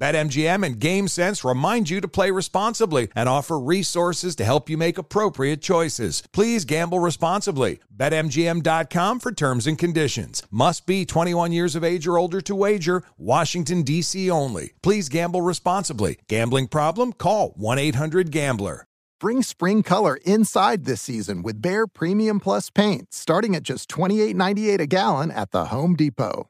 BetMGM and GameSense remind you to play responsibly and offer resources to help you make appropriate choices. Please gamble responsibly. BetMGM.com for terms and conditions. Must be 21 years of age or older to wager. Washington, D.C. only. Please gamble responsibly. Gambling problem? Call 1 800 Gambler. Bring spring color inside this season with Behr Premium Plus paint, starting at just $28.98 a gallon at the Home Depot.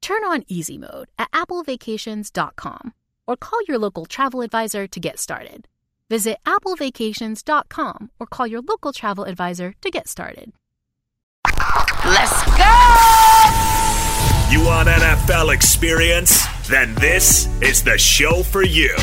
Turn on easy mode at applevacations.com or call your local travel advisor to get started. Visit applevacations.com or call your local travel advisor to get started. Let's go! You want NFL experience? Then this is the show for you.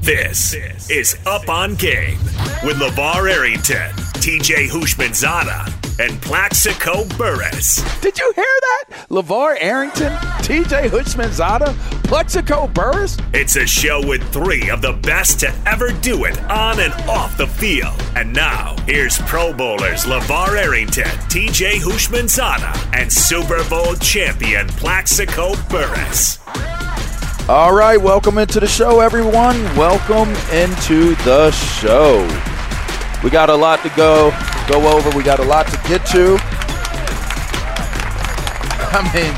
This is Up on Game with LeVar Arrington, TJ Houshmandzadeh, and Plaxico Burress. Did you hear that? LeVar Arrington, TJ Houshmandzadeh, Plaxico Burress? It's a show with three of the best to ever do it on and off the field. And now, here's Pro Bowlers LeVar Arrington, TJ Houshmandzadeh, and Super Bowl champion Plaxico Burress. All right, welcome into the show, everyone. Welcome into the show. We got a lot to go go over. We got a lot to get to. I mean,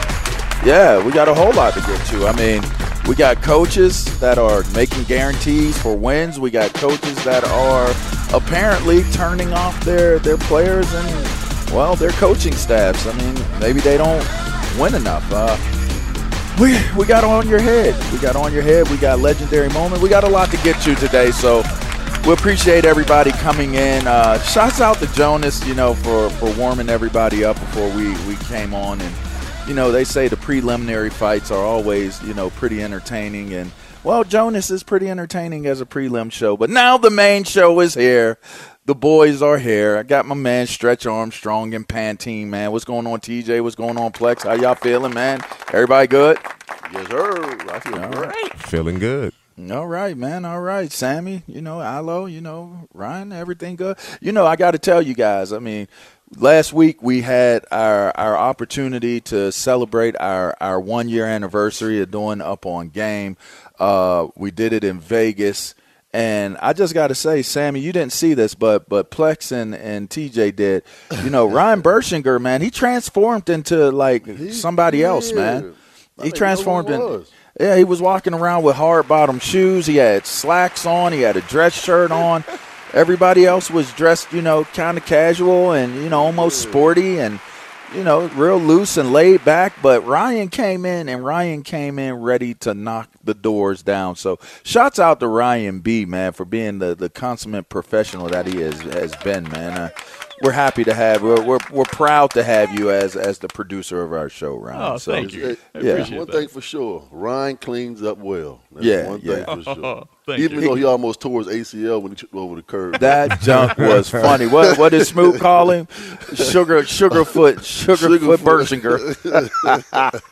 yeah, we got a whole lot to get to. I mean, we got coaches that are making guarantees for wins. We got coaches that are apparently turning off their their players and well, their coaching staffs. I mean, maybe they don't win enough. Uh, we we got on your head. We got on your head. We got legendary moment. We got a lot to get to today. So we appreciate everybody coming in. Uh, shouts out to Jonas, you know, for for warming everybody up before we we came on. And you know, they say the preliminary fights are always you know pretty entertaining. And well, Jonas is pretty entertaining as a prelim show. But now the main show is here. The boys are here. I got my man Stretch Armstrong and Pantene, man. What's going on, TJ? What's going on, Plex? How y'all feeling, man? Everybody good? Yes, sir. I feel All great. right. Feeling good. All right, man. All right, Sammy. You know, Alo. You know, Ryan. Everything good. You know, I got to tell you guys. I mean, last week we had our our opportunity to celebrate our our one year anniversary of doing up on game. Uh, we did it in Vegas. And I just got to say, Sammy, you didn't see this, but but Plex and, and TJ did. You know, Ryan Bershinger, man, he transformed into like somebody else, man. I He transformed who it in. was. Yeah, he was walking around with hard bottom shoes. He had slacks on. He had a dress shirt on. Everybody else was dressed, you know, kind of casual and you know almost sporty. And you know, real loose and laid back. But Ryan came in, and Ryan came in ready to knock the doors down. So, shouts out to Ryan B, man, for being the, the consummate professional that he has has been, man. Uh, we're happy to have we're, we're we're proud to have you as as the producer of our show, Ryan. Oh, so, thank you. I yeah, one thing for sure, Ryan cleans up well. That's yeah, one yeah. thing for sure. Thank Even you. though he almost tore his ACL when he tripped over the curb. That junk was funny. What what did Smoot call him? Sugar Sugarfoot Sugarfoot Bursinger.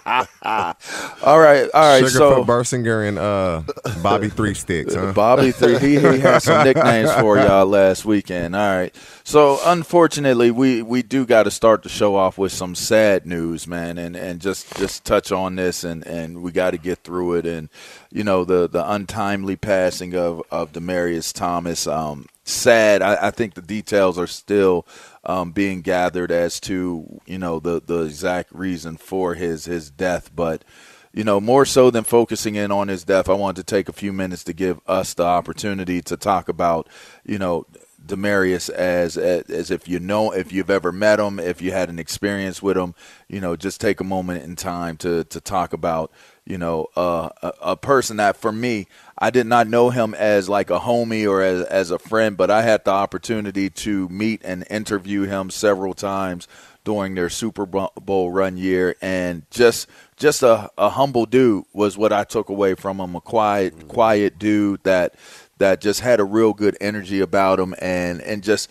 all right, all right. Sugarfoot so Bersinger and uh, Bobby Three Sticks, huh? Bobby, three, he, he had some nicknames for y'all last weekend. All right. So unfortunately, we, we do got to start the show off with some sad news, man, and, and just, just touch on this, and, and we got to get through it. And you know the the untimely passing of of Demaryius Thomas. Um, sad. I, I think the details are still um, being gathered as to you know the the exact reason for his his death, but you know, more so than focusing in on his death, I wanted to take a few minutes to give us the opportunity to talk about, you know, Demaryius as as if you know if you've ever met him, if you had an experience with him, you know, just take a moment in time to to talk about, you know, uh, a, a person that for me, I did not know him as like a homie or as as a friend, but I had the opportunity to meet and interview him several times during their Super Bowl run year, and just just a, a humble dude was what I took away from him. A quiet, quiet dude that that just had a real good energy about him, and and just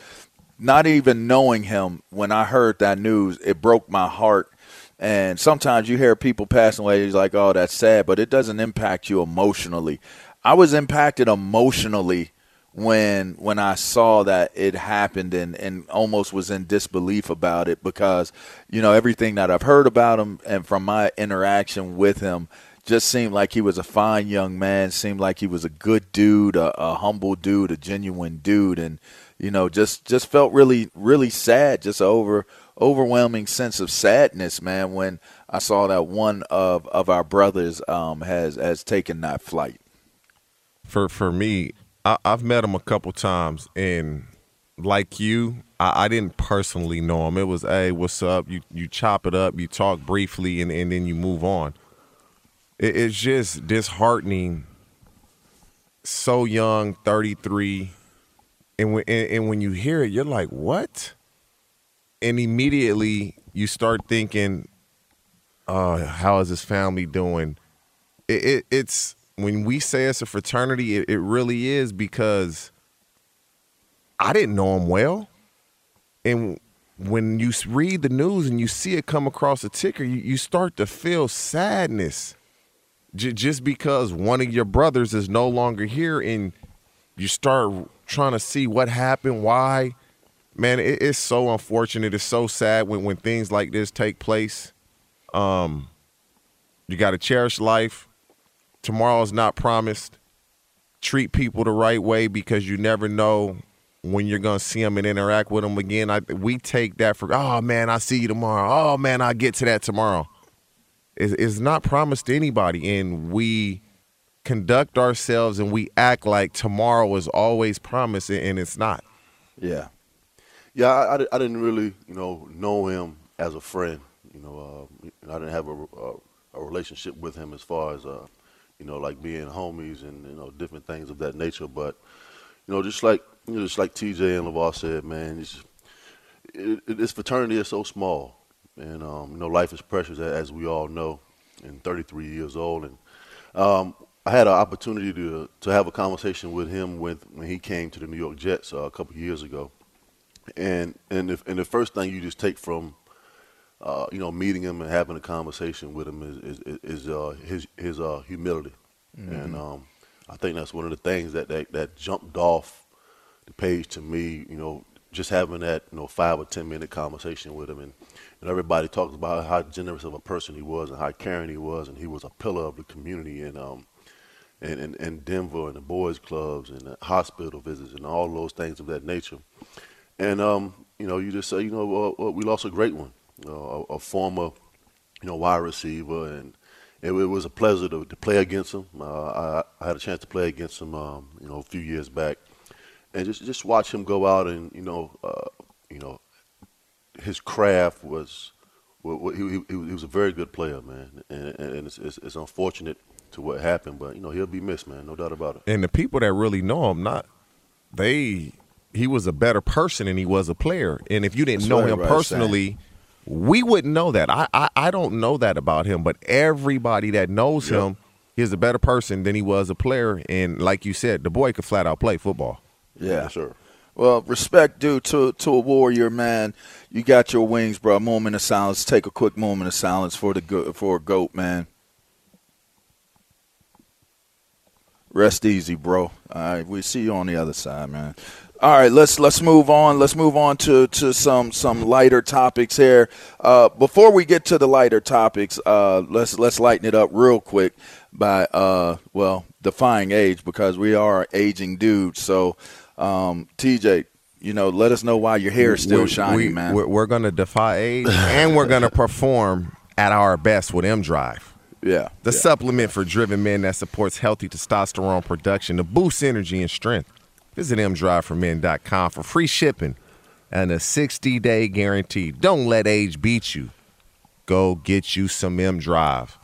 not even knowing him when I heard that news, it broke my heart. And sometimes you hear people passing away, it's like, oh, that's sad, but it doesn't impact you emotionally. I was impacted emotionally when when I saw that it happened and, and almost was in disbelief about it because, you know, everything that I've heard about him and from my interaction with him just seemed like he was a fine young man, seemed like he was a good dude, a, a humble dude, a genuine dude and you know, just just felt really really sad, just over overwhelming sense of sadness, man, when I saw that one of of our brothers um, has has taken that flight. For for me, I, I've met him a couple times, and like you, I, I didn't personally know him. It was, hey, what's up? You you chop it up, you talk briefly, and, and then you move on. It, it's just disheartening. So young, thirty three, and when and, and when you hear it, you're like, what? And immediately you start thinking, uh, how is his family doing? It, it, it's when we say it's a fraternity, it, it really is because I didn't know him well. And when you read the news and you see it come across the ticker, you, you start to feel sadness just because one of your brothers is no longer here and you start trying to see what happened, why. Man, it, it's so unfortunate. It's so sad when, when things like this take place. Um, you got to cherish life. Tomorrow is not promised. Treat people the right way because you never know when you're gonna see them and interact with them again. I, we take that for oh man, I see you tomorrow. Oh man, I get to that tomorrow. It's, it's not promised to anybody, and we conduct ourselves and we act like tomorrow is always promised, and- and it's not. Yeah. Yeah, I, I, I didn't really, you know, know him as a friend. You know, uh, I didn't have a, a, a relationship with him as far as, uh, you know, like being homies and you know different things of that nature. But you know, just like you know, just like TJ and Levar said, man, it's, it, it, this fraternity is so small, and um, you know, life is precious as we all know. And 33 years old, and um, I had an opportunity to to have a conversation with him with when he came to the New York Jets uh, a couple years ago and and if, and the first thing you just take from uh, you know meeting him and having a conversation with him is is, is uh, his his uh, humility, and um, I think that's one of the things that, that that jumped off the page to me. You know, just having that you know five or ten minute conversation with him, and, and everybody talks about how generous of a person he was and how caring he was, and he was a pillar of the community, and um, and, and, and Denver and the boys clubs and the hospital visits and all those things of that nature. And um, you know, you just say, you know, uh, we lost a great one, uh, a, former, you know, wide receiver, and it, it was a pleasure to, to play against him. Uh, I, I had a chance to play against him, um, you know, a few years back, and just just watch him go out and you know, uh, you know, his craft was well, he, he, he was a very good player, man, and, and it's, it's, it's unfortunate to what happened, but you know he'll be missed, man, no doubt about it. And the people that really know him, not they, he was a better person than he was a player. And if you didn't That's know him right, personally, we wouldn't know that. I, I I don't know that about him, but everybody that knows Yep. him, he's a better person than he was a player. And like you said, the boy could flat out play football. Yeah. sure. sir. Well, respect due to to a warrior, man. You got your wings, bro. A moment of silence. Take a quick moment of silence for the go- for a goat, man. Rest easy, bro. All right, we see you on the other side, man. All right, let's let's move on. Let's move on to, to some some lighter topics here. Uh, before we get to the lighter topics, uh, let's let's lighten it up real quick by uh, well defying age because we are aging dudes. So, um, TJ, you know, let us know why your hair is still We- shiny, we, man. We're, we're going to defy age, and we're going to perform at our best with M Drive. yeah, The yeah. supplement for driven men that supports healthy testosterone production to boost energy and strength. Visit mdriveformen.com for free shipping and a 60 day guarantee. Don't let age beat you. Go get you some M Drive.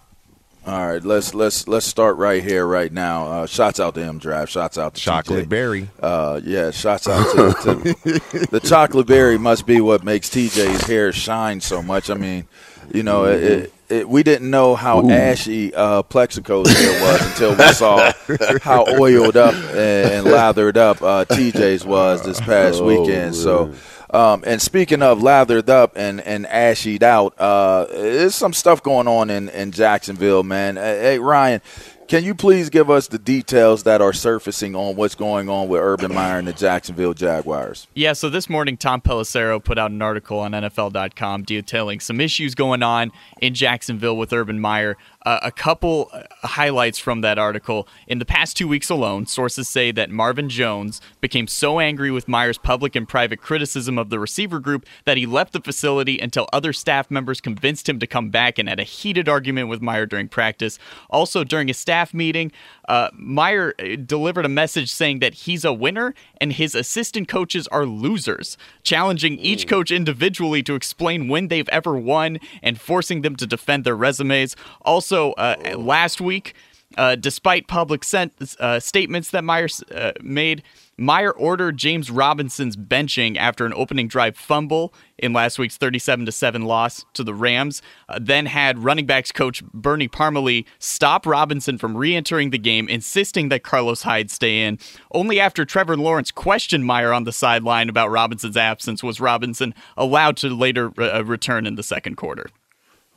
All right, let's let's let's start right here, right now. Uh, shots out to M Drive. Shots out to Chocolate TJ. berry. Uh, yeah, shots out to, to the chocolate berry. Must be what makes TJ's hair shine so much. I mean, you know, it, it, it, we didn't know how ashy uh, Plaxico's hair was until we saw how oiled up and, and lathered up uh, TJ's was this past Oh, weekend. So. Um, and speaking of lathered up and, and ashied out, uh, there's some stuff going on in, in Jacksonville, man. Hey, hey, Ryan, can you please give us the details that are surfacing on what's going on with Urban Meyer and the Jacksonville Jaguars? Yeah, so this morning, Tom Pelissero put out an article on NFL.com detailing some issues going on in Jacksonville with Urban Meyer. Uh, a couple uh, highlights from that article. In the past two weeks alone, sources say that Marvin Jones became so angry with Meyer's public and private criticism of the receiver group that he left the facility until other staff members convinced him to come back and had a heated argument with Meyer during practice. Also, during a staff meeting, uh, Meyer uh, delivered a message saying that he's a winner and his assistant coaches are losers, challenging each coach individually to explain when they've ever won and forcing them to defend their resumes. Also, uh, last week, uh, despite public sent, uh, statements that Meyer uh, made, Meyer ordered James Robinson's benching after an opening drive fumble in last week's 37 to 7 loss to the Rams. Uh, then had running backs coach Bernie Parmalee stop Robinson from re-entering the game, insisting that Carlos Hyde stay in. Only after Trevor Lawrence questioned Meyer on the sideline about Robinson's absence was Robinson allowed to later uh, return in the second quarter.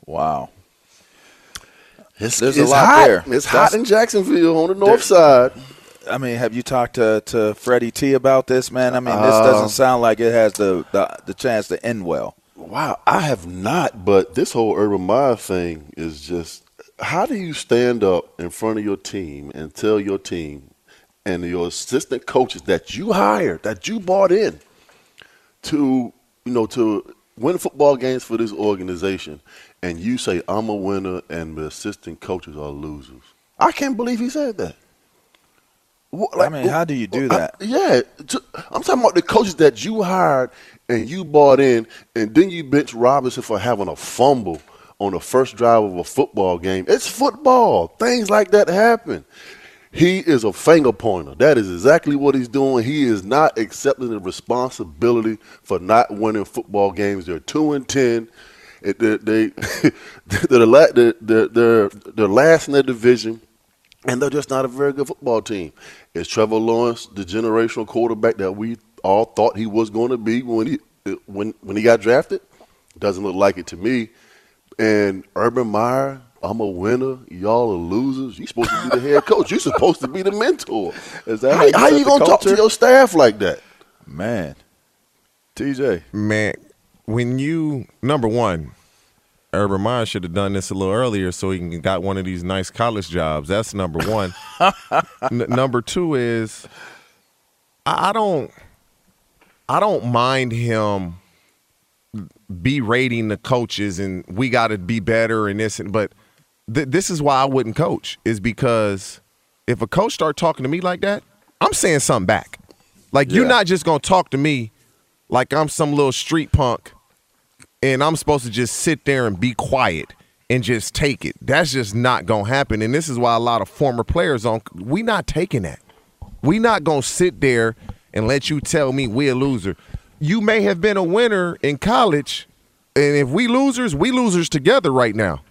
Wow. It's, There's a lot hot. there. It's hot in Jacksonville on the north side. I mean, have you talked to, to Freddie T about this, man? I mean, this Uh, doesn't sound like it has the, the, the chance to end well. Wow, I have not, but this whole Urban Meyer thing is just how do you stand up in front of your team and tell your team and your assistant coaches that you hired, that you bought in to, you know, to win football games for this organization, and you say I'm a winner and the assistant coaches are losers. I can't believe he said that. What- I mean, how do you do I- that? yeah, to- I'm talking about the coaches that you hired and you bought in, and then you bench Robinson for having a fumble on the first drive of a football game. It's football. Things like that happen. He is a finger pointer. That is exactly what he's doing. He is not accepting the responsibility for not winning football games. They're two and ten. It, they, they, they're, the they're, they're, they're, they're last in their division and they're just not a very good football team. Is Trevor Lawrence the generational quarterback that we all thought he was going to be when he when when he got drafted? Doesn't look like it to me. And Urban Meyer, I'm a winner. Y'all are losers. You're supposed to be the head coach. You're supposed to be the mentor. Is that how, how set you gonna talk to your staff like that? Man. TJ. Man, when you number one, Urban Meyer should have done this a little earlier so he can got one of these nice college jobs. That's number one. N- number two is I I don't I don't mind him berating the coaches and we got to be better and this and but th- this is why I wouldn't coach is because if a coach start talking to me like that, I'm saying something back. Like you're not just gonna talk to me like I'm some little street punk and I'm supposed to just sit there and be quiet and just take it. That's just not gonna happen. And this is why a lot of former players on we not taking that. We not gonna sit there and let you tell me we a loser. You may have been a winner in college, and if we losers, we losers together right now.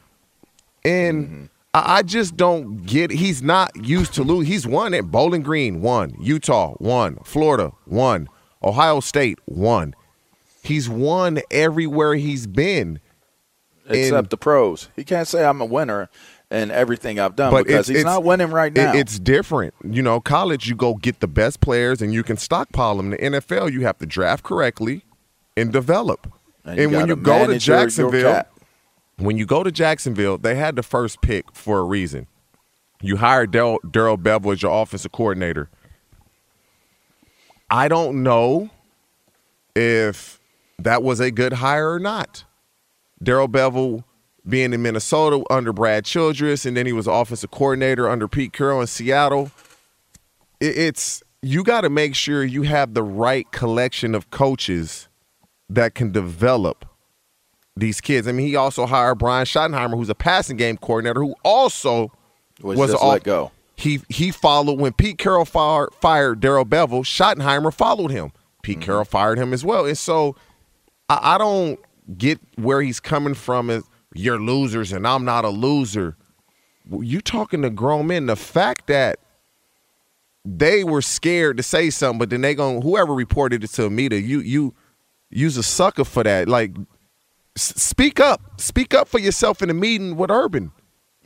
And Mm-hmm. I, I just don't get. He's not used to lose. He's won at Bowling Green, won Utah, won Florida, won Ohio State, won. He's won everywhere he's been. Except And- the pros. He can't say I'm a winner in everything I've done but because it's, he's it's- not winning right it- now. it's different. You know, college, you go get the best players and you can stockpile them. The NFL, you have to draft correctly and develop. And And, you when you go to manage your- your Jacksonville, when you go to Jacksonville, they had the first pick for a reason. You hired Darrell Bevell as your offensive coordinator. I don't know if that was a good hire or not. Darrell Bevell being in Minnesota under Brad Childress, and then he was offensive coordinator under Pete Carroll in Seattle. It's you got to make sure you have the right collection of coaches that can develop these kids. I mean, he also hired Brian Schottenheimer, who's a passing game coordinator, who also Was was just off- let go. He he followed when Pete Carroll fired, fired Darrell Bevell. Schottenheimer followed him. Pete Mm-hmm. Carroll fired him as well, and so I, I don't get where he's coming from. As you're losers and I'm not a loser. You talking to grown men? The fact that they were scared to say something, but then they going whoever reported it to Amita, you you use a sucker for that. Like s- speak up, speak up for yourself in a meeting with Urban.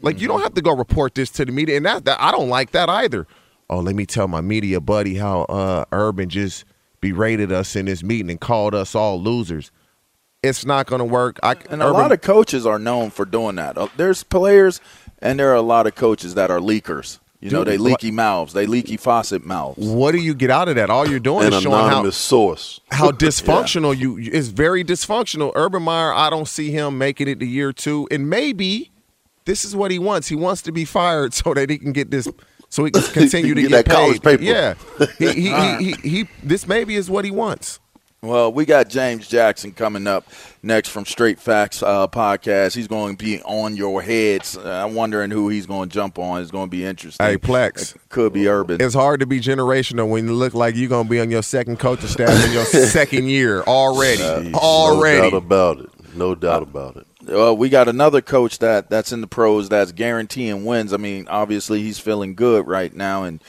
Like you don't have to go report this to the media, and that, that I don't like that either. Oh, let me tell my media buddy how uh, Urban just berated us in this meeting and called us all losers. It's not going to work. I, And a lot of coaches are known for doing that. Uh, There's players, and there are a lot of coaches that are leakers. You know, Dude, they what- leaky mouths, they leaky faucet mouths. What do you get out of that? All you're doing An is showing how anonymous source. how dysfunctional you is very dysfunctional. Urban Meyer, I don't see him making it to year two, and maybe this is what he wants. He wants to be fired so that he can get this, so he can continue to Get get, that college paid. paper. Yeah, he, he, he, he, he, this maybe is what he wants. Well, we got James Jackson coming up next from Straight Facts uh, podcast. He's going to be on your heads. Uh, I'm wondering who he's going to jump on. It's going to be interesting. Hey, Plex. It could be Urban. It's hard to be generational when you look like you're gonna be on your second coaching staff in your second year already. No already. No doubt about it. No doubt about it. Uh, we got another coach that that's in the pros that's guaranteeing wins. I mean, obviously he's feeling good right now, and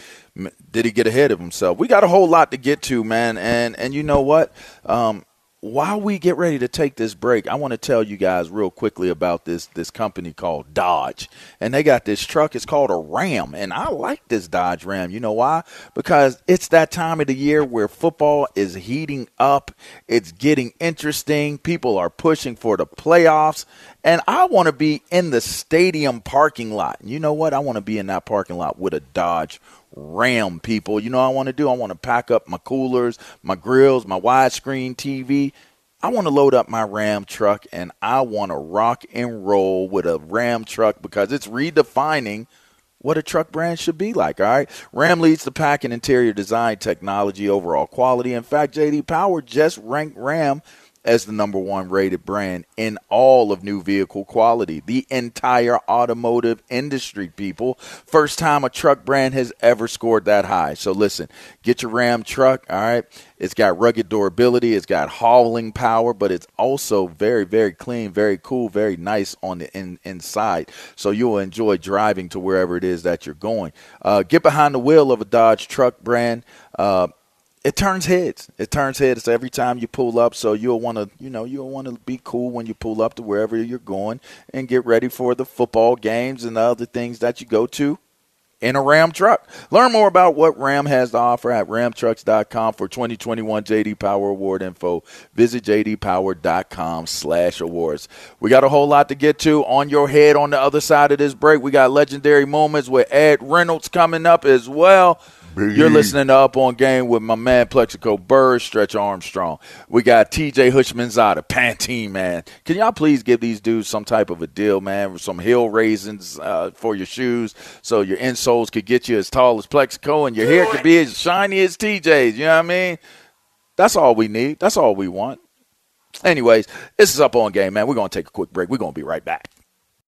did he get ahead of himself? We got a whole lot to get to, man. And and you know what? Um, while we get ready to take this break, I want to tell you guys real quickly about this this company called Dodge, and they got this truck. It's called a Ram, and I like this Dodge Ram. You know why? Because it's that time of the year where football is heating up. It's getting interesting. People are pushing for the playoffs, and I want to be in the stadium parking lot. You know what? I want to be in that parking lot with a Dodge Ram, people. You know I want to do? I want to pack up my coolers, my grills, my widescreen TV. I want to load up my Ram truck and I want to rock and roll with a Ram truck because it's redefining what a truck brand should be like, all right? Ram leads the pack in interior design, technology, overall quality. In fact, JD Power just ranked Ram as the number one rated brand in all of new vehicle quality. The entire automotive industry, people. First time a truck brand has ever scored that high. So listen, get your Ram truck, all right? It's got rugged durability, it's got hauling power, but it's also very, very clean, very cool, very nice on the in, inside. So you'll enjoy driving to wherever it is that you're going. Uh, get behind the wheel of a Dodge truck brand. Uh, it turns heads. It turns heads every time you pull up. So you'll want to, you know, you'll want to be cool when you pull up to wherever you're going and get ready for the football games and the other things that you go to in a Ram truck. Learn more about what Ram has to offer at ramtrucks.com for 2021 JD Power Award info. Visit jdpower.com slash awards. We got a whole lot to get to on your head on the other side of this break. We got legendary moments with Ed Reynolds coming up as well. You're listening to Up on Game with my man Plaxico Burr, Stretch Armstrong. We got TJ Houshmandzadeh, Pantene, man. Can y'all please give these dudes some type of a deal, man? Some heel raisins uh, for your shoes so your insoles could get you as tall as Plaxico and your hair could be as shiny as TJ's. You know what I mean? That's all we need. That's all we want. Anyways, this is up on game, man. We're going to take a quick break. We're going to be right back.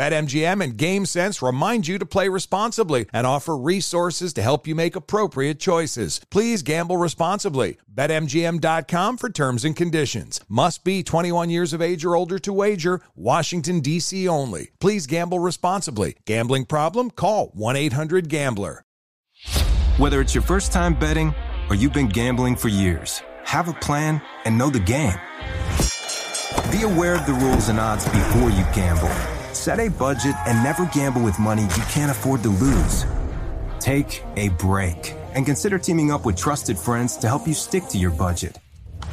BetMGM and GameSense remind you to play responsibly and offer resources to help you make appropriate choices. Please gamble responsibly. BetMGM.com for terms and conditions. Must be 21 years of age or older to wager. Washington, D.C. only. Please gamble responsibly. Gambling problem? Call 1 800 Gambler. Whether it's your first time betting or you've been gambling for years, have a plan and know the game. Be aware of the rules and odds before you gamble. Set a budget and never gamble with money you can't afford to lose. Take a break and consider teaming up with trusted friends to help you stick to your budget.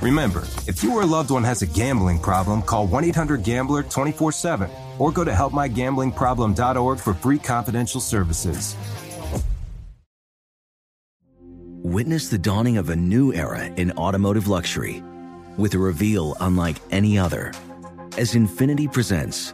Remember, if you or a loved one has a gambling problem, call 1 800 Gambler 24 7 or go to helpmygamblingproblem.org for free confidential services. Witness the dawning of a new era in automotive luxury with a reveal unlike any other as Infiniti presents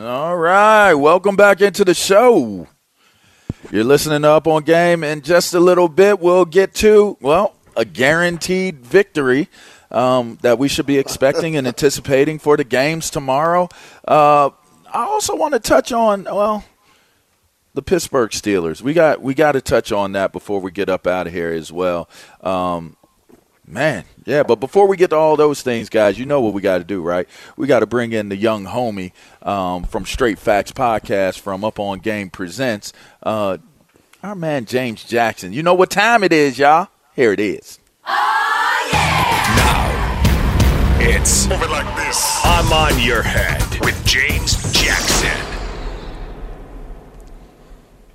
All right, welcome back into the show. You're listening up on game. In just a little bit, we'll get to, well, a guaranteed victory um, that we should be expecting and anticipating for the games tomorrow. Uh, I also want to touch on, well, the Pittsburgh Steelers. We got we got to touch on that before we get up out of here as well. Um, man, yeah. But before we get to all those things, guys, you know what we got to do, right? We got to bring in the young homie um, from Straight Facts Podcast from Up on Game Presents. Uh, our man James Jackson. You know what time it is, y'all? Here it is. Oh, yeah! Now it's Move it like this. I'm on your head with James Jackson.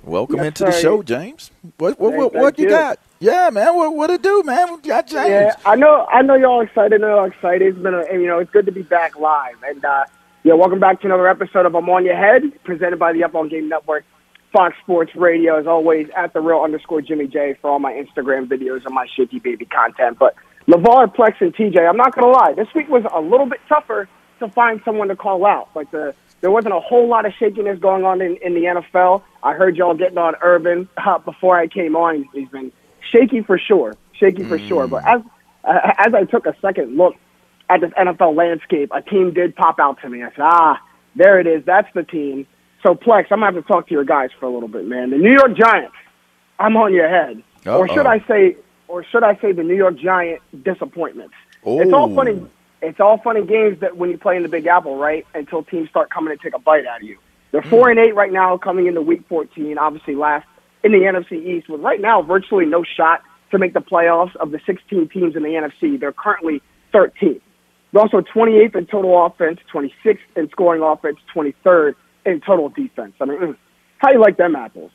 Welcome Yes, into the show, James. What what what, what you you. got? Yeah, man. What what it do, man? James. Yeah, I know. I know y'all excited. I know y'all excited. It's been, a, you know, it's good to be back live. And uh, yeah, welcome back to another episode of I'm on Your Head, presented by the Up on Game Network, Fox Sports Radio. As always, at the real underscore Jimmy J for all my Instagram videos and my shaky baby content. But Levar, Plex, and TJ, I'm not gonna lie. This week was a little bit tougher to find someone to call out. Like the there wasn't a whole lot of shakiness going on in, in the NFL. I heard y'all getting on Urban uh, before I came on. He's been shaky for sure. shaky for sure. But as uh, as I took a second look at this NFL landscape, a team did pop out to me. I said, ah, there it is. That's the team. So Plex, I'm gonna have to talk to your guys for a little bit, man. The New York Giants. I'm on your head, or should I say, or should I say, the New York Giant disappointments? It's all funny. It's all funny games that when you play in the Big Apple, right? Until teams start coming to take a bite out of you. They're four and eight right now, coming into Week 14. Obviously, last in the NFC East, with right now virtually no shot to make the playoffs of the 16 teams in the NFC. They're currently 13th. They're also 28th in total offense, 26th in scoring offense, 23rd in total defense. I mean, mm, how do you like them apples?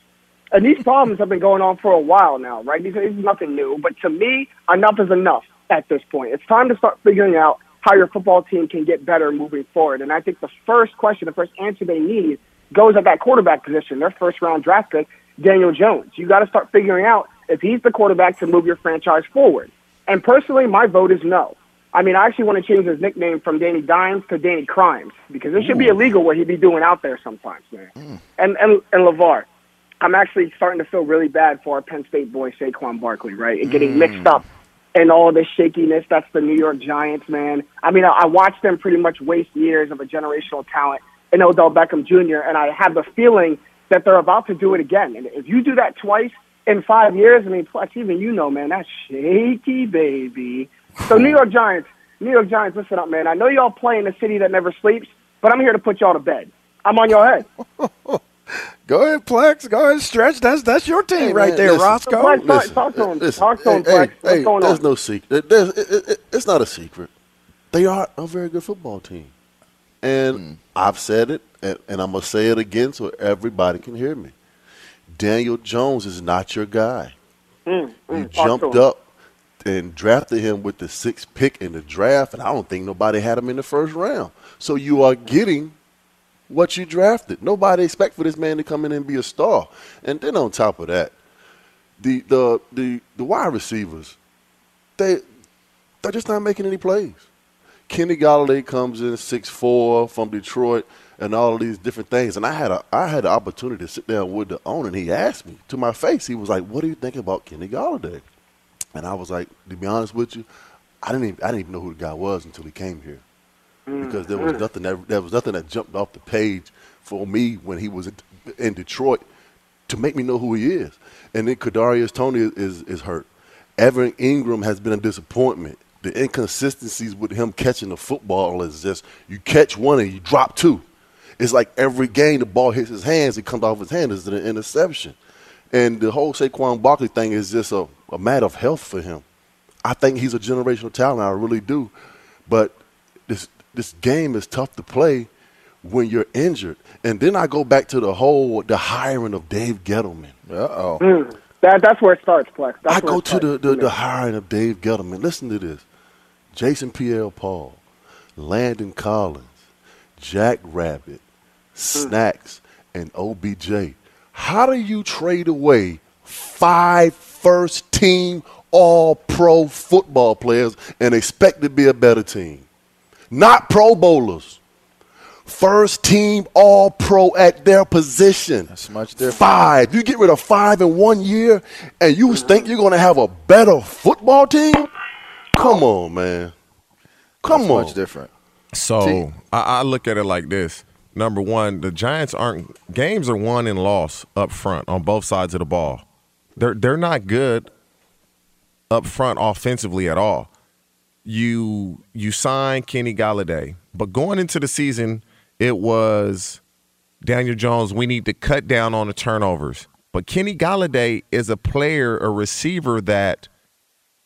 And these problems have been going on for a while now, right? This is nothing new. But to me, enough is enough at this point. It's time to start figuring out how your football team can get better moving forward. And I think the first question, the first answer they need goes at that quarterback position, their first round draft pick, Daniel Jones. You got to start figuring out if he's the quarterback to move your franchise forward. And personally, my vote is no. I mean, I actually want to change his nickname from Danny Dimes to Danny Crimes because it should be illegal what he'd be doing out there sometimes, man. Mm. And and and Levar, I'm actually starting to feel really bad for our Penn State boy Saquon Barkley, right? And getting mixed mm. up in all this shakiness. That's the New York Giants, man. I mean, I, I watched them pretty much waste years of a generational talent in Odell Beckham Jr. And I have the feeling that they're about to do it again. And if you do that twice in five years, I mean, plus even you know, man, that's shaky, baby. So New York Giants, New York Giants, listen up, man. I know y'all play in a city that never sleeps, but I'm here to put y'all to bed. I'm on your head. Go ahead, Plex. Go ahead, stretch. That's that's your team Hey, right man, there, listen, Roscoe. Plex, talk, listen, talk to him. listen, talk to him, hey, Plex. hey, What's hey, going there's on? no secret. It, it, it- it's not a secret. They are a very good football team, and Hmm. I've said it, and, and I'm gonna say it again so everybody can hear me. Daniel Jones is not your guy. Mm, You mm, talk jumped to him. up and drafted him with the sixth pick in the draft, and I don't think nobody had him in the first round. So you are getting what you drafted. Nobody expect for this man to come in and be a star. And then on top of that, the the the, the wide receivers, they they're just not making any plays. Kenny Golladay comes in six four from Detroit and all of these different things. And I had a I had the opportunity to sit down with the owner and he asked me to my face, he was like, What do you think about Kenny Golladay? And I was like, to be honest with you, I didn't even I didn't even know who the guy was until he came here. Because there was Mm. nothing that there was nothing that jumped off the page for me when he was in- Detroit to make me know who he is. And then Kadarius Toney is, is, is hurt. Evan Engram has been a disappointment. The inconsistencies with him catching the football is just you catch one and you drop two. It's like every game the ball hits his hands, it comes off his hand is an interception. And the whole Saquon Barkley thing is just a, a matter of health for him. I think he's a generational talent, I really do. But this this game is tough to play when you're injured. And then I go back to the whole the hiring of Dave Gettleman. Uh oh. Mm. That, that's where it starts, Plex. That's I go to the, the, the hiring of Dave Gettleman. Listen to this. Jason Pierre Paul, Landon Collins, Jack Rabbit, hmm. Snacks, and OBJ. How do you trade away five first team all pro football players and expect to be a better team? Not pro bowlers. First team all pro at their position. That's much different. Five. You get rid of five in one year and you mm-hmm. think you're going to have a better football team? Come on, man. Come That's on. much different. So I, I look at it like this. Number one, the Giants aren't games are won and lost up front on both sides of the ball. They're they're not good up front offensively at all. You you sign Kenny Golladay, but going into the season, it was Daniel Jones. We need to cut down on the turnovers. But Kenny Golladay is a player, a receiver that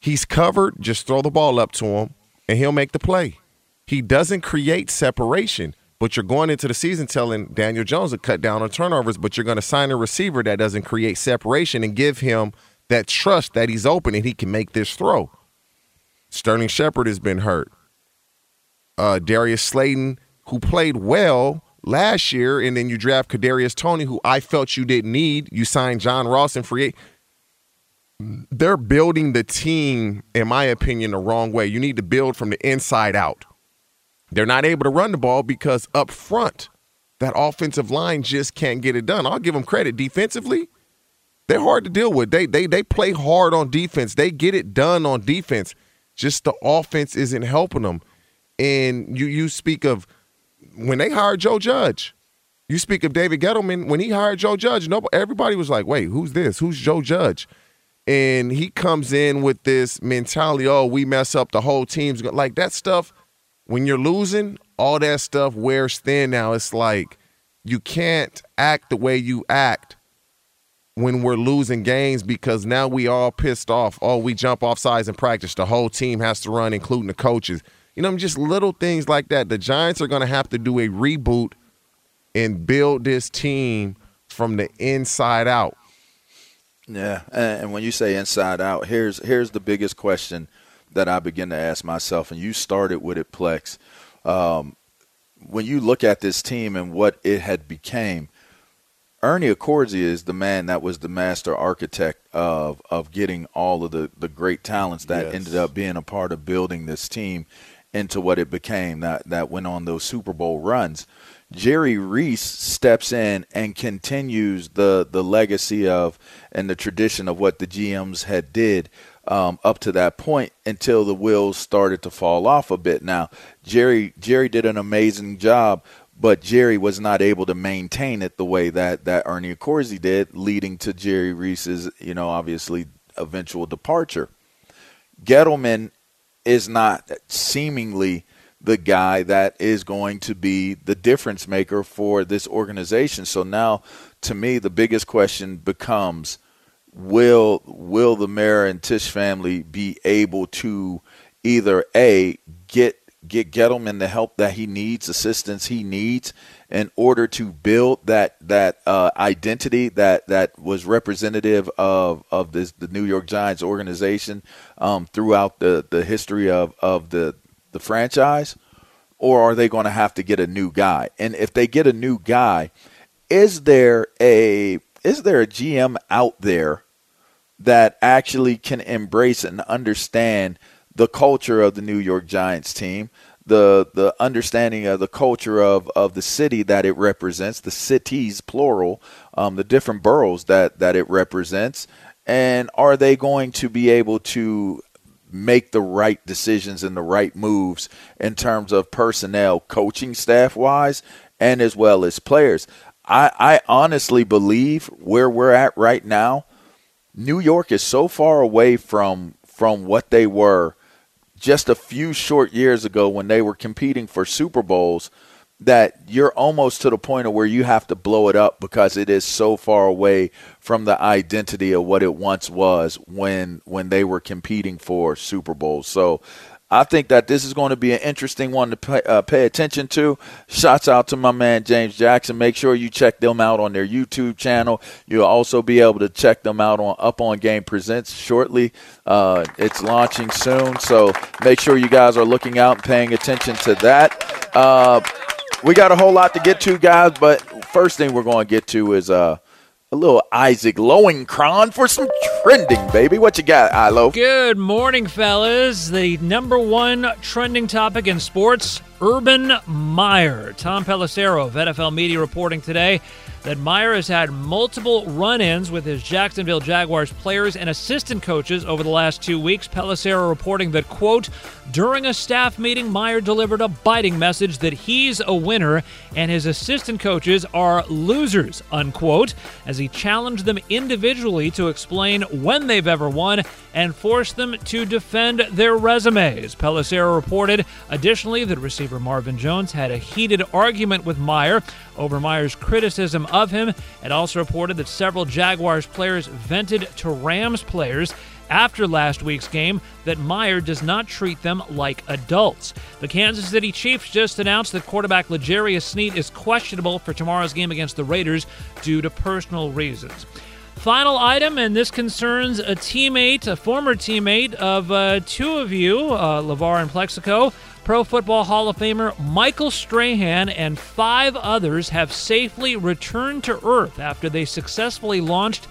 he's covered. Just throw the ball up to him, and he'll make the play. He doesn't create separation, but you're going into the season telling Daniel Jones to cut down on turnovers, but you're going to sign a receiver that doesn't create separation and give him that trust that he's open and he can make this throw. Sterling Shepard has been hurt. Uh, Darius Slayton, who played well last year, and then you draft Kadarius Toney, who I felt you didn't need. You signed John Ross and free. They're building the team, in my opinion, the wrong way. You need to build from the inside out. They're not able to run the ball because up front, that offensive line just can't get it done. I'll give them credit defensively. they're hard to deal with. They they they play hard on defense. They get it done on defense. Just the offense isn't helping them. And you you speak of when they hired Joe Judge. You speak of David Gettleman when he hired Joe Judge. Nobody, everybody was like, "Wait, who's this? Who's Joe Judge?" And he comes in with this mentality: "Oh, we mess up, the whole team's go-. like that stuff." When you're losing, all that stuff wears thin. Now it's like you can't act the way you act when we're losing games because now we all pissed off. Oh, we jump off sides in practice. The whole team has to run, including the coaches. You know, just little things like that. The Giants are going to have to do a reboot and build this team from the inside out. Yeah, and when you say inside out, here's here's the biggest question that I begin to ask myself, and you started with it, Plex. Um, when you look at this team and what it had became, Ernie Accorsi is the man that was the master architect of of getting all of the, the great talents that yes. ended up being a part of building this team into what it became that that went on those Super Bowl runs. Jerry Reese steps in and continues the the legacy of and the tradition of what the GMs had did um, up to that point until the wheels started to fall off a bit. Now Jerry Jerry did an amazing job, but Jerry was not able to maintain it the way that that Ernie Accorsi did, leading to Jerry Reese's you know obviously eventual departure. Gettleman is not seemingly the guy that is going to be the difference maker for this organization. So now, to me, the biggest question becomes: Will will the Mara and Tisch family be able to either a get get Gettleman the help that he needs, assistance he needs, in order to build that that uh, identity that that was representative of of this the New York Giants organization um, throughout the the history of of the the franchise, or are they going to have to get a new guy? And if they get a new guy, is there a is there a GM out there that actually can embrace and understand the culture of the New York Giants team? the the understanding of the culture of, of the city that it represents, the cities plural, um, the different boroughs that that it represents, and are they going to be able to make the right decisions and the right moves in terms of personnel, coaching staff wise, and as well as players? I, I honestly believe where we're at right now, New York is so far away from from what they were just a few short years ago when they were competing for Super Bowls that you're almost to the point of where you have to blow it up because it is so far away from the identity of what it once was when when they were competing for Super Bowls. So I think that this is going to be an interesting one to pay, uh, pay, attention to. Shouts out to my man James Jackson. Make sure you check them out on their YouTube channel. You'll also be able to check them out on Up on Game Presents shortly. Uh, it's launching soon, so make sure you guys are looking out and paying attention to that. Uh, we got a whole lot to get to, guys, but first thing we're going to get to is uh, a little Isaac Lowenkron for some trending, baby. What you got, Ilo? Good morning, fellas. The number one trending topic in sports Urban Meyer. Tom Pelissero of NFL Media reporting today that Meyer has had multiple run ins with his Jacksonville Jaguars players and assistant coaches over the last two weeks. Pelissero reporting that, quote, during a staff meeting, Meyer delivered a biting message that he's a winner and his assistant coaches are losers, unquote, as he challenged them individually to explain when they've ever won and forced them to defend their resumes. Pelissero reported additionally that receiver Marvin Jones had a heated argument with Meyer over Meyer's criticism of him. It also reported that several Jaguars players vented to Rams players after last week's game that Meyer does not treat them like adults. The Kansas City Chiefs just announced that quarterback L'Jarius Sneed is questionable for tomorrow's game against the Raiders due to personal reasons. Final item, and this concerns a teammate, a former teammate of uh, two of you, uh, LeVar and Plaxico. Pro Football Hall of Famer Michael Strahan and five others have safely returned to Earth after they successfully launched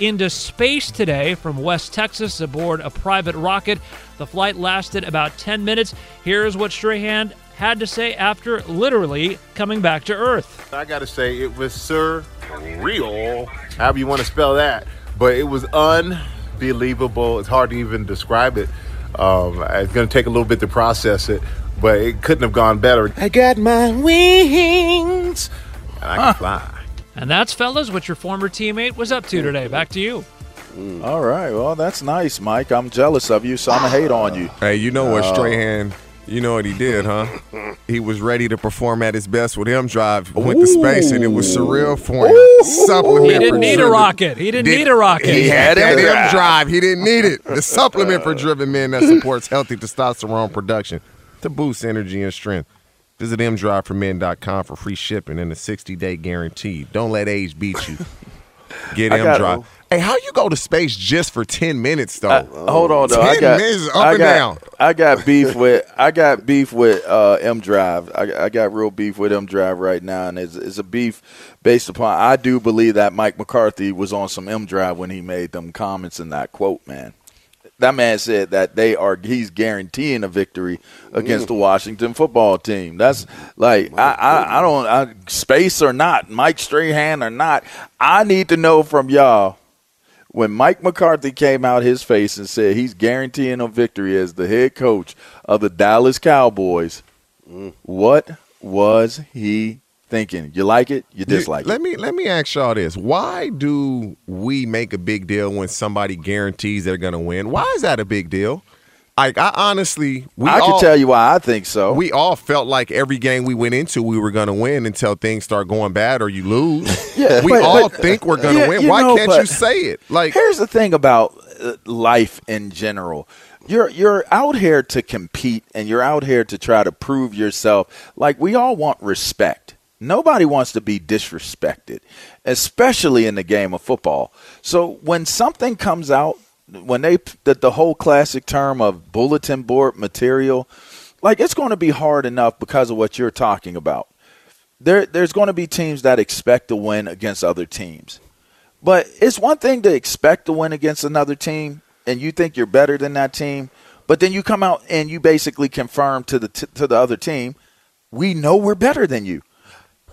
into space today from West Texas aboard a private rocket. The flight lasted about 10 minutes. Here's what Strahan had to say after literally coming back to Earth. I got to say, it was surreal, however you want to spell that. but it was unbelievable. It's hard to even describe it. Um, it's going to take a little bit to process it, but it couldn't have gone better. I got my wings, and I can fly. And that's, fellas, what your former teammate was up to today. Back to you. All right. Well, that's nice, Mike. I'm jealous of you, so I'm going to hate on you. Hey, you know what, Uh, Strahan? You know what he did, huh? He was ready to perform at his best with him Drive. Went to space, and it was surreal for him. Supplement He didn't for need a rocket. He didn't need a rocket. He had He had that M M Drive. Drive. He didn't need it. The supplement for driven men that supports healthy testosterone production to boost energy and strength. Visit mdriveformen.com for free shipping and a 60-day guarantee. Don't let age beat you. Get I M Drive. Hey, how you go to space just for 10 minutes, though? Uh, hold on, though. 10 I got, minutes up I and got, down. I got beef with I got beef with uh, M Drive. I, I got real beef with M Drive right now, and it's, it's a beef based upon. I do believe that Mike McCarthy was on some M Drive when he made them comments in that quote. Man, that man said that they are he's guaranteeing a victory against the mm. Washington football team. That's like I, I, I don't I, space or not, Mike Strahan or not. I need to know from y'all when Mike McCarthy came out his face and said he's guaranteeing a victory as the head coach of the Dallas Cowboys, mm. what was he thinking? You like it? You dislike let it? me let me ask y'all this: Why do we make a big deal when somebody guarantees they're going to win? Why is that a big deal? Like I honestly, we I all, can tell you why I think so. We all felt like every game we went into, we were going to win until things start going bad or you lose. Yeah, we but- all but- think we're going to Yeah, win. Why know, can't you say it? Like here's the thing about uh, life in general. You're you're out here to compete and you're out here to try to prove yourself. Like we all want respect. Nobody wants to be disrespected, especially in the game of football. So when something comes out, when they the, the whole classic term of bulletin board material, like it's going to be hard enough because of what you're talking about. There there's going to be teams that expect to win against other teams. But it's one thing to expect to win against another team, and you think you're better than that team, but then you come out and you basically confirm to the t- to the other team, we know we're better than you.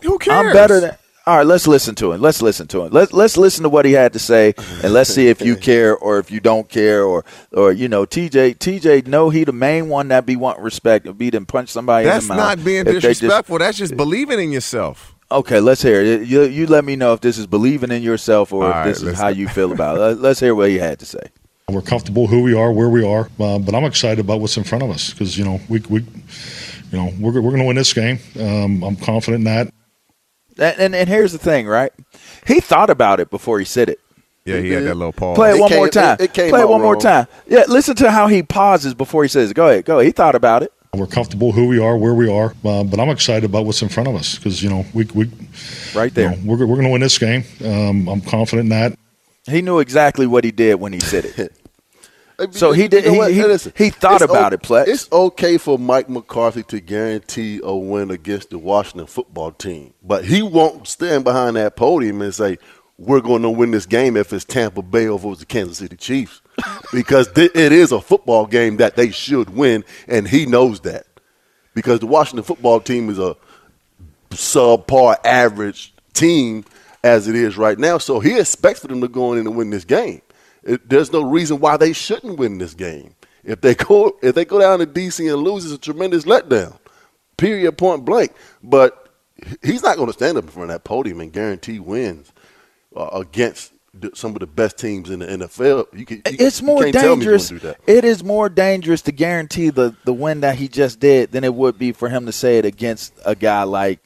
Who cares? I'm better than. All right, let's listen to him. Let's listen to him. Let's let's listen to what he had to say, and let's see if you care or if you don't care, or or you know, TJ TJ no he the main one that be want respect, and be them punch somebody. in that's the mouth not being if they just- disrespectful. that's just believing in yourself. Okay, let's hear it. You, you let me know if this is believing in yourself or All if right, this is how you feel about it. Let- Let's hear what he had to say. We're comfortable who we are, where we are, uh, but I'm excited about what's in front of us because you know we, we you know we're, we're going to win this game. Um, I'm confident in that. And, and and here's the thing, right? He thought about it before he said it. Yeah, he had that little pause. Play it, It one came- more time. it- it came Play it out one more time. Yeah, listen to how he pauses before he says. Go ahead. Go ahead. He thought about it. We're comfortable who we are, where we are, uh, but I'm excited about what's in front of us because you know we we Right you there. know, we're we're going to win this game. Um, I'm confident in that. He knew exactly what he did when he said it. So he You did. know he, he, Listen, he thought about o- it, Plex. It's okay for Mike McCarthy to guarantee a win against the Washington football team, but he won't stand behind that podium and say, "We're going to win this game if it's Tampa Bay over the Kansas City Chiefs," because th- it is a football game that they should win, and he knows that because the Washington football team is a subpar average team as it is right now. So he expects for them to go in and win this game. It, there's no reason why they shouldn't win this game. If they go if they go down to DC and lose, it's a tremendous letdown. Period. Point blank. But he's not going to stand up in front of that podium and guarantee wins uh, against some of the best teams in the NFL. You can, you, it's more can't tell me dangerous. gonna do that. It is more dangerous to guarantee the the win that he just did than it would be for him to say it against a guy like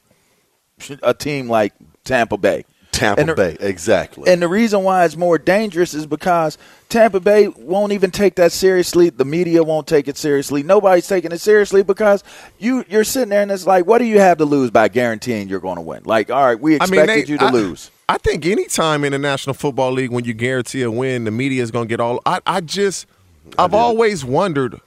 a team like Tampa Bay. Tampa And the- Bay, exactly. And the reason why it's more dangerous is because Tampa Bay won't even take that seriously. The media won't take it seriously. Nobody's taking it seriously because you you're sitting there and it's like, what do you have to lose by guaranteeing you're going to win? Like, all right, we I expected mean, they- you to I- lose. I think anytime in the National Football League when you guarantee a win, the media is going to get all. I, I just, I've always wondered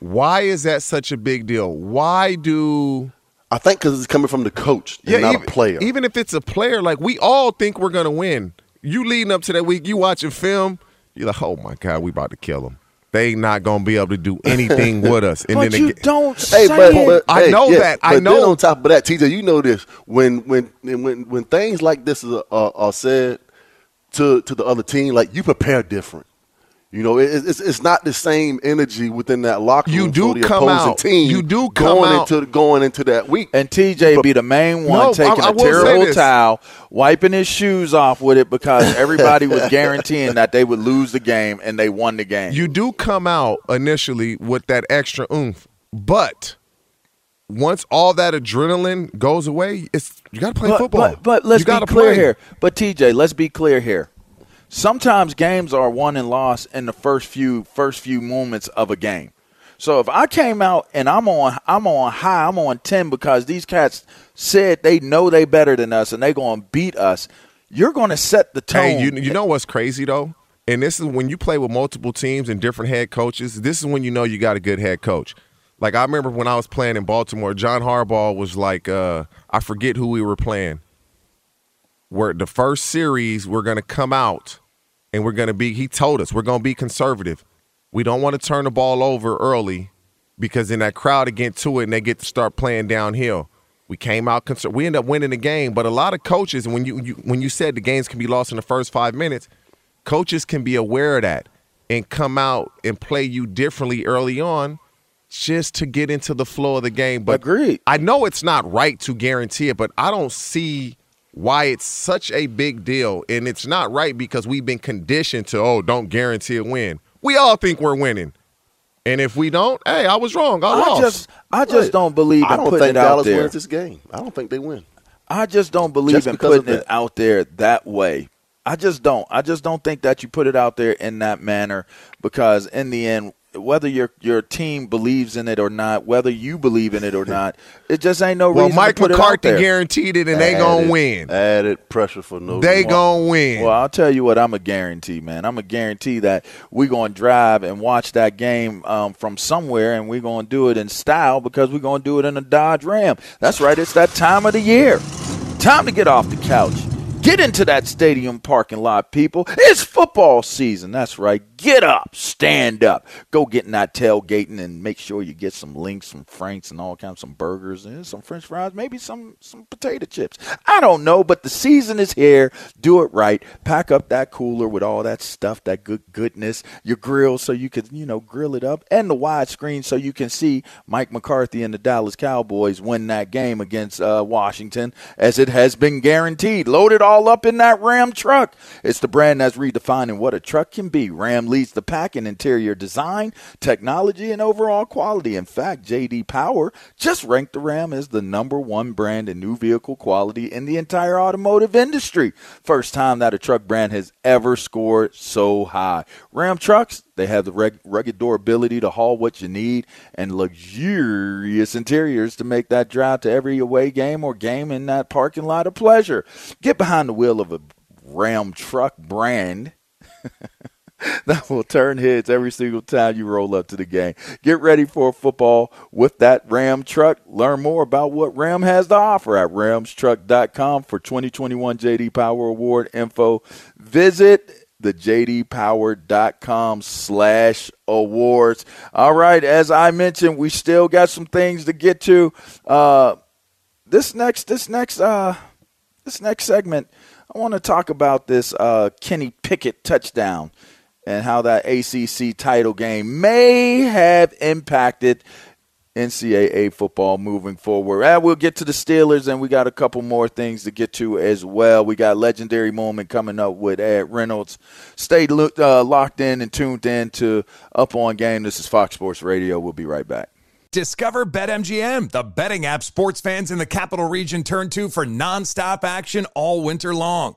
why is that such a big deal? Why do I think because it's coming from the coach and not even, a player. Even if it's a player, like we all think we're going to win. You leading up to that week, you watching film, you're like, oh my god, we about to kill them. They not going to be able to do anything with us. And But then you they get, don't Hey, say but, it. but I hey, know yeah, that. I but know. Then on top of that, TJ, you know this when when when when things like this are, are, are said, to to the other team, like you prepare different. You know, it, it's it's not the same energy within that locker room. You do for the come opposing out- Team you do come going out- into going into that week. And TJ be the main one No, taking I a will say terrible towel, wiping his shoes off with it because everybody was guaranteeing that they would lose the game and they won the game. You do come out initially with that extra oomph, but once all that adrenaline goes away, it's you got to play but, football. But, but let's you be clear play. here. But TJ, let's be clear here. Sometimes games are won and lost in the first few first few moments of a game. So if I came out and I'm on I'm on high, I'm on ten because these cats said they know they better than us and they going to beat us. You're going to set the tone. Hey, you you know what's crazy though? And this is when you play with multiple teams and different head coaches. This is when you know you got a good head coach. Like I remember when I was playing in Baltimore, John Harbaugh was like, uh, I forget who we were playing. Where the first series we're gonna come out and we're gonna be. He told us we're gonna be conservative. We don't want to turn the ball over early because in that crowd to get to it and they get to start playing downhill. We came out concerned. We end up winning the game, but a lot of coaches, when you, you when you said the games can be lost in the first five minutes, coaches can be aware of that and come out and play you differently early on, just to get into the flow of the game. But Agreed. I know it's not right to guarantee it, but I don't see why it's such a big deal, and it's not right because we've been conditioned to oh, don't guarantee a win. We all think we're winning. And if we don't, hey, I was wrong. I, I lost. just I just don't believe in I don't putting think it out Dallas there. wins this game. I don't think they win. I just don't believe Just in putting it out there that way. I just don't. I just don't think that you put it out there in that manner because in the end, whether your your team believes in it or not, whether you believe in it or not, it just ain't no well, reason Mike to put it out McCarthy there. guaranteed it, and they gonna win. Added pressure for no They reason. gonna win. Well, I'll tell you what, I'm a guarantee, man. I'm a guarantee that we're going to drive and watch that game um, from somewhere, and we're going to do it in style because we're going to do it in a Dodge Ram. That's right, it's that time of the year. Time to get off the couch. Get into that stadium parking lot, people. It's football season. That's right. Get up, stand up, go get in that tailgating, and make sure you get some links, some franks, and all kinds, of some burgers, and some French fries, maybe some some potato chips. I don't know, but the season is here. Do it right. Pack up that cooler with all that stuff, that good goodness. Your grill, so you can you know grill it up, and the widescreen, so you can see Mike McCarthy and the Dallas Cowboys win that game against uh, Washington, as it has been guaranteed. Load it all up in that Ram truck. It's the brand that's redefining what a truck can be. Ram leads the pack in interior design, technology, and overall quality. In fact, JD Power just ranked the Ram as the number one brand in new vehicle quality in the entire automotive industry. First time that a truck brand has ever scored so high. Ram trucks, they have the rugged durability to haul what you need and luxurious interiors to make that drive to every away game or game in that parking lot a pleasure. Get behind the wheel of a Ram truck brand that will turn heads every single time you roll up to the game. Get ready for football with that Ram truck. Learn more about what Ram has to offer at ramtrucks.com for 2021 JD Power Award info. Visit the jdpower.com slash awards. All right, as I mentioned, we still got some things to get to. Uh, this next, this next, uh, this next segment, I want to talk about this uh, Kenny Pickett touchdown and how that ACC title game may have impacted NCAA football moving forward. And we'll get to the Steelers, and we got a couple more things to get to as well. We got legendary moment coming up with Ed Reynolds. Stay uh, locked in and tuned in to Up on Game. This is Fox Sports Radio. We'll be right back. Discover BetMGM, the betting app sports fans in the capital region turn to for nonstop action all winter long.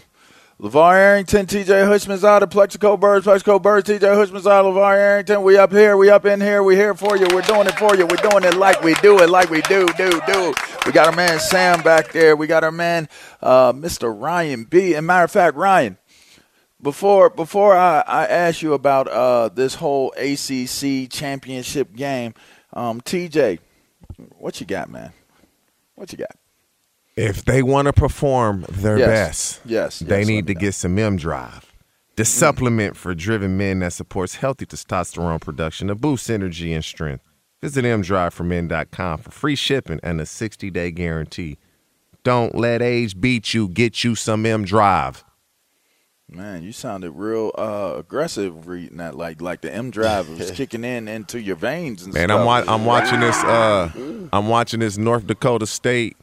LeVar Arrington, TJ Houshmandzadeh Plaxico Burress, Plaxico Burress, TJ Houshmandzadeh out, LeVar Arrington. We up here, we up in here, we here for you. We're doing it for you. We're doing it like we do it, like we do, do, do. We got our man Sam back there. We got our man uh, Mr. Ryan B. And matter of fact, Ryan, before before I, I ask you about uh, this whole ACC championship game, um, TJ, what you got, man? What you got? If they want to perform their Yes. best, Yes, they yes, need to get some M Drive, the supplement for driven men that supports healthy testosterone production to boost energy and strength. Visit mdriveformen.com for free shipping and a 60 day guarantee. Don't let age beat you. Get you some M Drive. Man, you sounded real uh, aggressive reading that, like like the M drive was kicking in into your veins. And Man, stuff. I'm wa- I'm watching this. Uh, I'm watching this North Dakota State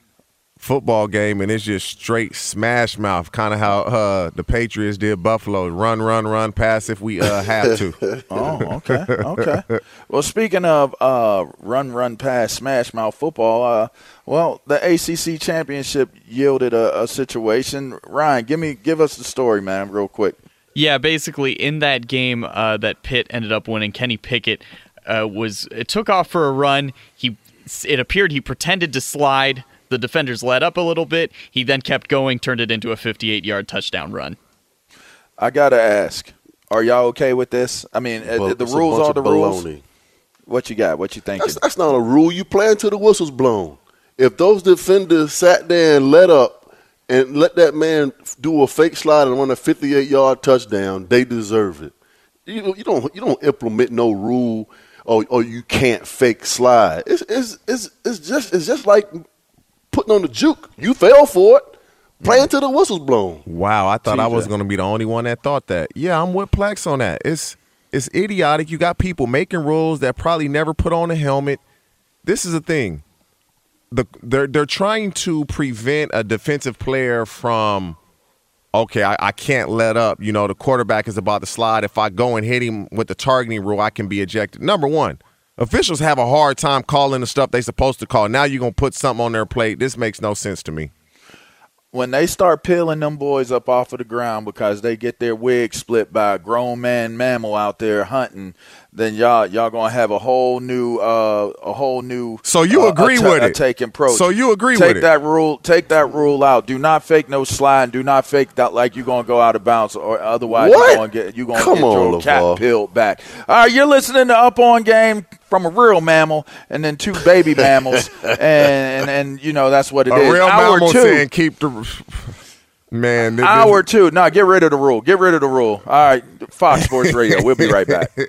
football game, and it's just straight smash mouth, kind of how uh, the Patriots did Buffalo: run, run, run, pass if we uh, have to. oh, okay, okay. Well, speaking of uh, run, run, pass, smash mouth football, uh, well, the ACC championship yielded a, a situation. Ryan, give me, give us the story, man, real quick. Yeah, basically in that game uh, that Pitt ended up winning, Kenny Pickett uh, was it took off for a run. He it appeared he pretended to slide. The defenders let up a little bit. He then kept going, turned it into a 58-yard touchdown run. I gotta ask, are y'all okay with this? I mean, uh, Well, the rules are the of rules. What you got? What you thinking? That's, that's not a rule. You play until the whistle's blown. If those defenders sat there and let up and let that man do a fake slide and run a 58-yard touchdown, they deserve it. You don't, you don't, you don't implement no rule or, or you can't fake slide. It's, it's, it's, it's just, it's just like putting on the juke. You fell for it. Play until mm. the whistle's blown. Wow, I thought I was going to be the only one that thought that. Yeah, I'm with Plex on that. It's It's idiotic. You got people making rules that probably never put on a helmet. This is the thing. The they're they're trying to prevent a defensive player from okay, I, I, can't let up. You know, the quarterback is about to slide. If I go and hit him with the targeting rule, I can be ejected. Number one, officials have a hard time calling the stuff they're supposed to call. Now you're to put something on their plate. This makes no sense to me when they start peeling them boys up off of the ground because they get their wig split by a grown man mammal out there hunting, then y'all y'all gonna have a whole new uh, a whole new. So you uh, agree with it? Taking pro. So you agree take with it? That rule. Take that rule out. Do not fake no slide. Do not fake that like you're gonna go out of bounds, or otherwise you're gonna get you gonna Come get on, your cat peeled back. All right, you're listening to Up on Game from a real mammal and then two baby mammals, and, and and you know that's what it a is. real Hour mammal two. saying keep the man. this- Hour two. No, get rid of the rule. Get rid of the rule. All right, Fox Sports Radio. We'll be right back.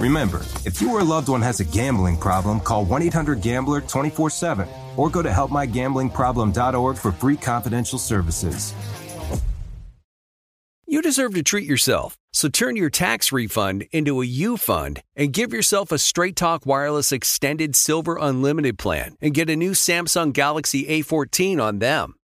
Remember, if you or a loved one has a gambling problem, call 1 800 Gambler 24 7 or go to helpmygamblingproblem.org for free confidential services. You deserve to treat yourself, so turn your tax refund into a U fund and give yourself a Straight Talk Wireless Extended Silver Unlimited plan and get a new Samsung Galaxy A14 on them.